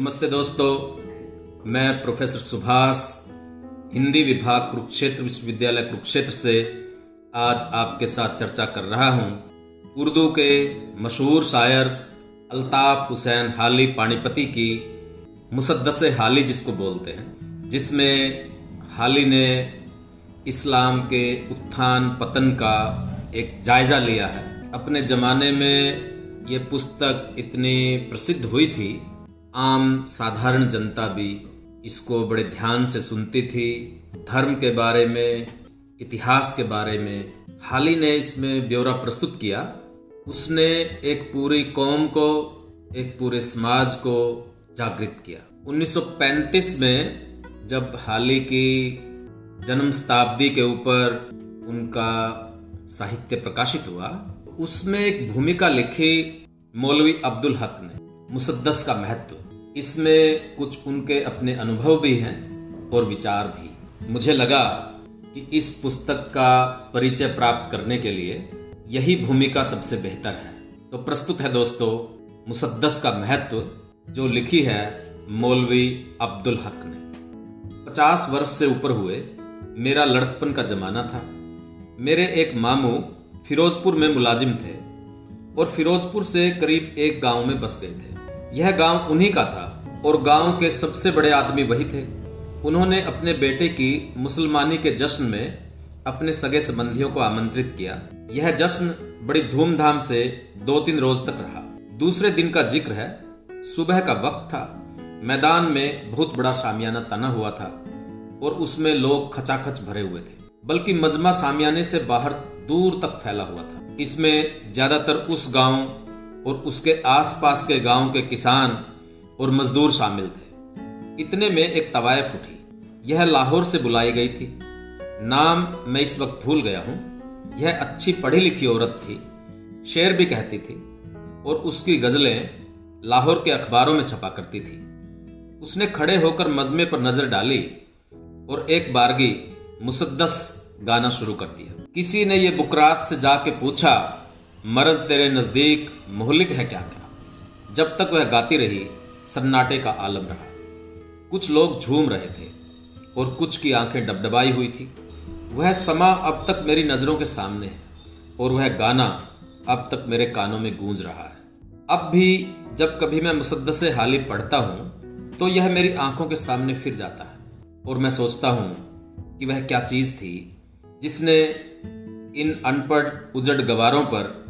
नमस्ते दोस्तों, मैं प्रोफेसर सुभाष, हिंदी विभाग कुरुक्षेत्र विश्वविद्यालय कुरुक्षेत्र से आज आपके साथ चर्चा कर रहा हूँ। उर्दू के मशहूर शायर अल्ताफ हुसैन हाली पानीपति की मुसद्दस हाली जिसको बोलते हैं, जिसमें हाली ने इस्लाम के उत्थान पतन का एक जायजा लिया है। अपने ज़माने में ये पुस्तक इतनी प्रसिद्ध हुई थी आम साधारण जनता भी इसको बड़े ध्यान से सुनती थी। धर्म के बारे में, इतिहास के बारे में। हाल ही ने इसमें ब्यौरा प्रस्तुत किया। उसने एक पूरी कौम को, एक पूरे समाज को जागृत किया। 1935 में जब हाली की जन्म शताब्दी के ऊपर उनका साहित्य प्रकाशित हुआ, उसमें एक भूमिका लिखी मौलवी अब्दुल हक ने, मुसद्दस का महत्व। इसमें कुछ उनके अपने अनुभव भी हैं और विचार भी। मुझे लगा कि इस पुस्तक का परिचय प्राप्त करने के लिए यही भूमिका सबसे बेहतर है। तो प्रस्तुत है दोस्तों, मुसद्दस का महत्व, जो लिखी है मौलवी अब्दुल हक ने। पचास वर्ष से ऊपर हुए, मेरा लड़कपन का जमाना था। मेरे एक मामू फिरोजपुर में मुलाजिम थे और फिरोजपुर से करीब एक गाँव में बस गए थे। यह गाँव उन्हीं का था और गाँव के सबसे बड़े आदमी वही थे। उन्होंने अपने बेटे की मुसलमानी के जश्न में अपने सगे संबंधियों को आमंत्रित किया। यह जश्न बड़ी धूमधाम से दो तीन रोज तक रहा। दूसरे दिन का ज़िक्र है, सुबह का वक्त था। मैदान में बहुत बड़ा शामियाना तना हुआ था और उसमें लोग खचाखच भरे हुए थे, बल्कि मजमा सामियाने से बाहर दूर तक फैला हुआ था। इसमें ज़्यादातर उस गाँव और उसके आसपास के गाँव के किसान और मजदूर शामिल थे। इतने में एक तवायफ उठी। यह लाहौर से बुलाई गई थी। नाम मैं इस वक्त भूल गया हूँ। यह अच्छी पढ़ी लिखी औरत थी। शेर भी कहती थी और उसकी गजलें लाहौर के अखबारों में छपा करती थी। उसने खड़े होकर मजमे पर नज़र डाली और एक बारगी मुसद्दस गाना शुरू कर दिया। किसी ने यह बुकरात से जाके पूछा मरज तेरे नज़दीक मोहलिक है क्या क्या? जब तक वह गाती रही, सन्नाटे का आलम रहा। कुछ लोग झूम रहे थे और कुछ की आँखें डबडबाई हुई थी। वह समा अब तक मेरी नज़रों के सामने है और वह गाना अब तक मेरे कानों में गूंज रहा है। अब भी जब कभी मैं मुसद्दस हाली पढ़ता हूँ तो यह मेरी आँखों के सामने फिर जाता है और मैं सोचता हूँ कि वह क्या चीज़ थी जिसने इन अनपढ़, उजड़ गवारों पर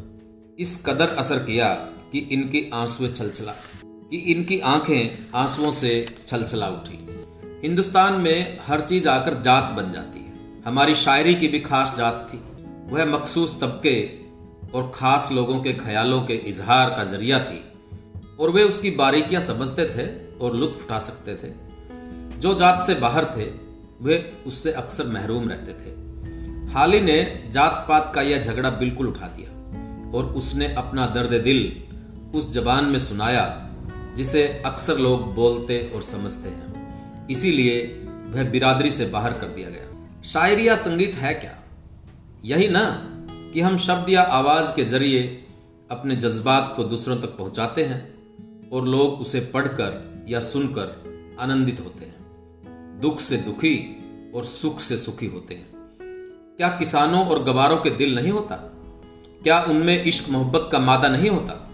इस कदर असर किया कि इनकी आंसुएँ छलछला। कि इनकी आँखें आंसुओं से छलछला उठी। हिंदुस्तान में हर चीज़ आकर जात बन जाती है। हमारी शायरी की भी खास जात थी। वह मखसूस तबके और खास लोगों के ख्यालों के इजहार का ज़रिया थी। और वे उसकी बारीकियाँ समझते थे और लुत्फ उठा सकते थे। जो जात से बाहर थे, वे उससे अक्सर महरूम रहते थे। हाल ही ने जात पात का यह झगड़ा बिल्कुल उठा दिया। और उसने अपना दर्द दिल उस जबान में सुनाया, जिसे अक्सर लोग बोलते और समझते हैं। इसीलिए वह बिरादरी से बाहर कर दिया गया। शायरी या संगीत है क्या? यही ना कि हम शब्द या आवाज़ के ज़रिए अपने जज्बात को दूसरों तक पहुंचाते हैं और लोग उसे पढ़कर या सुनकर आनंदित होते हैं। दुख से दुखी और सुख से सुखी होते हैं। क्या किसानों और गवारों के दिल नहीं होता? क्या उनमें इश्क मोहब्बत का मादा नहीं होता?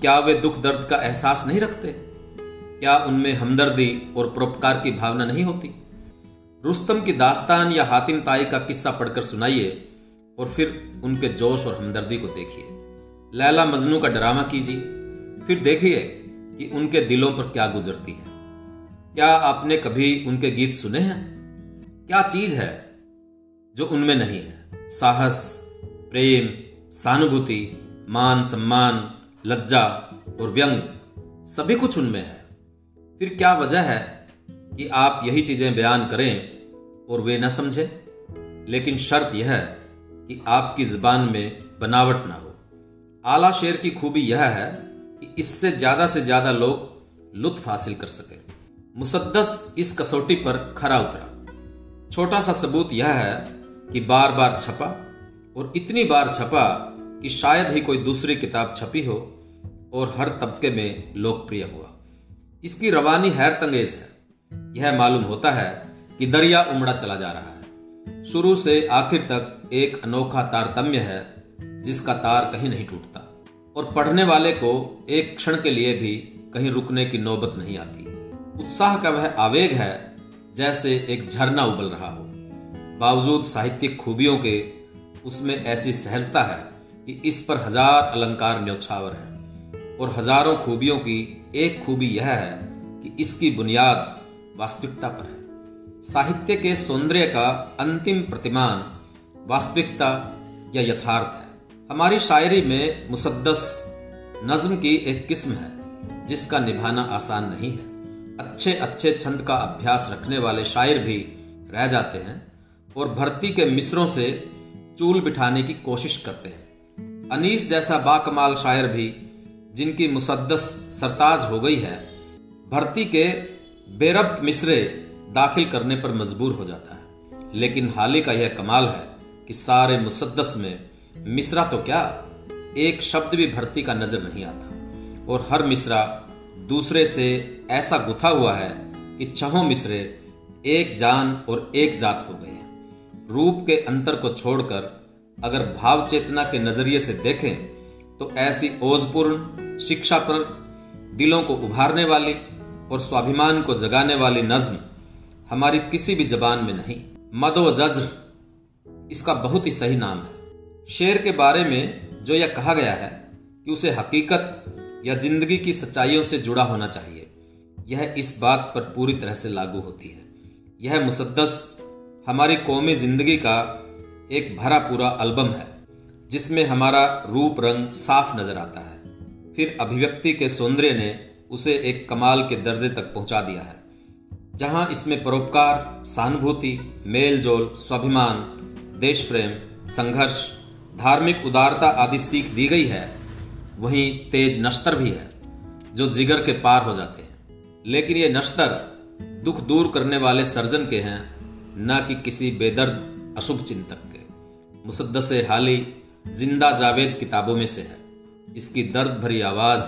क्या वे दुख दर्द का एहसास नहीं रखते? क्या उनमें हमदर्दी और परोपकार की भावना नहीं होती? रुस्तम की दास्तान या हातिम ताई का किस्सा पढ़कर सुनाइए और फिर उनके जोश और हमदर्दी को देखिए। लैला मजनू का ड्रामा कीजिए। फिर देखिए कि उनके दिलों पर क्या गुजरती है। क्या आपने कभी उनके गीत सुने हैं? क्या चीज़ है जो उनमें नहीं है? साहस, प्रेम सहानुभूति, मान, सम्मान, लज्जा और व्यंग सभी कुछ उनमें है। फिर क्या वजह है कि आप यही चीज़ें बयान करें और वे न समझें? लेकिन शर्त यह है कि आपकी जबान में बनावट ना हो। आला शेर की खूबी यह है कि इससे ज़्यादा से ज़्यादा लोग लुत्फ हासिल कर सके। मुसद्दस इस कसौटी पर खरा उतरा। छोटा सा सबूत यह है कि बार बार छपा और इतनी बार छपा कि शायद ही कोई दूसरी किताब छपी हो और हर तबके में लोकप्रिय हुआ। इसकी रवानी हैर तंगेज है। यह मालूम होता है कि दरिया उमड़ा चला जा रहा है। शुरू से आखिर तक एक अनोखा तारतम्य है, जिसका तार कहीं नहीं टूटता। और पढ़ने वाले को एक क्षण के लिए भी कहीं रुकने की नौबत नहीं आती। उत्साह का वह आवेग है, जैसे एक झरना उबल रहा हो। बावजूद साहित्यिक खूबियों के उसमें ऐसी सहजता है कि इस पर हज़ार अलंकार न्यौछावर है। और हज़ारों खूबियों की एक खूबी यह है कि इसकी बुनियाद वास्तविकता पर है। साहित्य के सौंदर्य का अंतिम प्रतिमान वास्तविकता या यथार्थ है। हमारी शायरी में मुसद्दस नज्म की एक किस्म है, जिसका निभाना आसान नहीं है। अच्छे अच्छे छंद का अभ्यास रखने वाले शायर भी रह जाते हैं और भर्ती के मिसरों से चूल बिठाने की कोशिश करते हैं। अनीस जैसा बाकमाल शायर भी, जिनकी मुसद्दस सरताज हो गई है, भर्ती के बेरब्त मिसरे दाखिल करने पर मजबूर हो जाता है। लेकिन हाल ही का यह कमाल है कि सारे मुसद्दस में मिसरा तो क्या? एक शब्द भी भर्ती का नज़र नहीं आता। और हर मिसरा दूसरे से ऐसा गुथा हुआ है कि छहों मिसरे एक जान और एक जात हो गए रूप के अंतर को छोड़कर अगर भाव चेतना के नज़रिए से देखें तो ऐसी ओजपूर्ण शिक्षा पर दिलों को उभारने वाली और स्वाभिमान को जगाने वाली नज्म हमारी किसी भी जबान में नहीं। मदो जज्र, इसका बहुत ही सही नाम है। शेर के बारे में जो यह कहा गया है कि उसे हकीकत या ज़िंदगी की सच्चाइयों से जुड़ा होना चाहिए, यह इस बात पर पूरी तरह से लागू होती है। यह मुसद्दस हमारी कौमी ज़िंदगी का एक भरा पूरा एल्बम है, जिसमें हमारा रूप रंग साफ़ नज़र आता है। फिर अभिव्यक्ति के सौंदर्य ने उसे एक कमाल के दर्जे तक पहुँचा दिया है, जहाँ इसमें परोपकार, सहानुभूति मेल जोल स्वाभिमान देश प्रेम संघर्ष, धार्मिक उदारता आदि सीख दी गई है। वहीं तेज नश्तर भी है, जो जिगर के पार हो जाते हैं। लेकिन ये नश्तर दुख दूर करने वाले सर्जन के हैं न कि किसी बेदर्द, अशुभ चिंतक के। मुसद्दस हाली ज़िंदा जावेद किताबों में से है। इसकी दर्द भरी आवाज़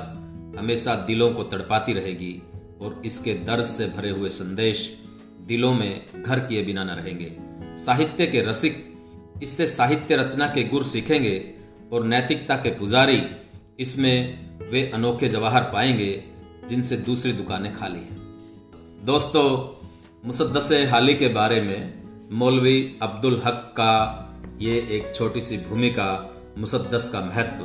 हमेशा दिलों को तड़पाती रहेगी और इसके दर्द से भरे हुए संदेश दिलों में घर किए बिना न रहेंगे। साहित्य के रसिक, इससे साहित्य रचना के गुर सीखेंगे और नैतिकता के पुजारी, इसमें वे अनोखे जवाहर पाएँगे जिनसे दूसरी दुकानें खाली हैं। दोस्तों मुसद्दस हाली के बारे में मौलवी अब्दुल हक का ये एक छोटी सी भूमिका मुसद्दस का महत्व।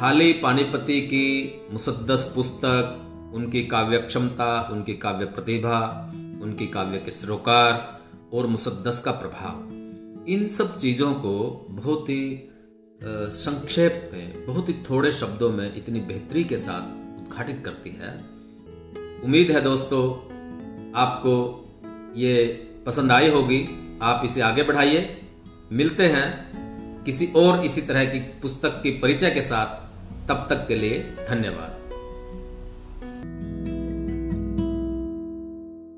हाली पानीपति की मुसद्दस पुस्तक, उनकी काव्य क्षमता उनकी काव्य प्रतिभा, उनकी काव्य के सरोकार और मुसद्दस का प्रभाव। इन सब चीज़ों को बहुत ही संक्षेप में, बहुत ही थोड़े शब्दों में इतनी बेहतरी के साथ उद्घाटित करती है। उम्मीद है दोस्तों आपको ये पसंद आई होगी, आप इसे आगे बढ़ाइए। मिलते हैं किसी और इसी तरह की पुस्तक की परिचय के साथ। तब तक के लिए धन्यवाद।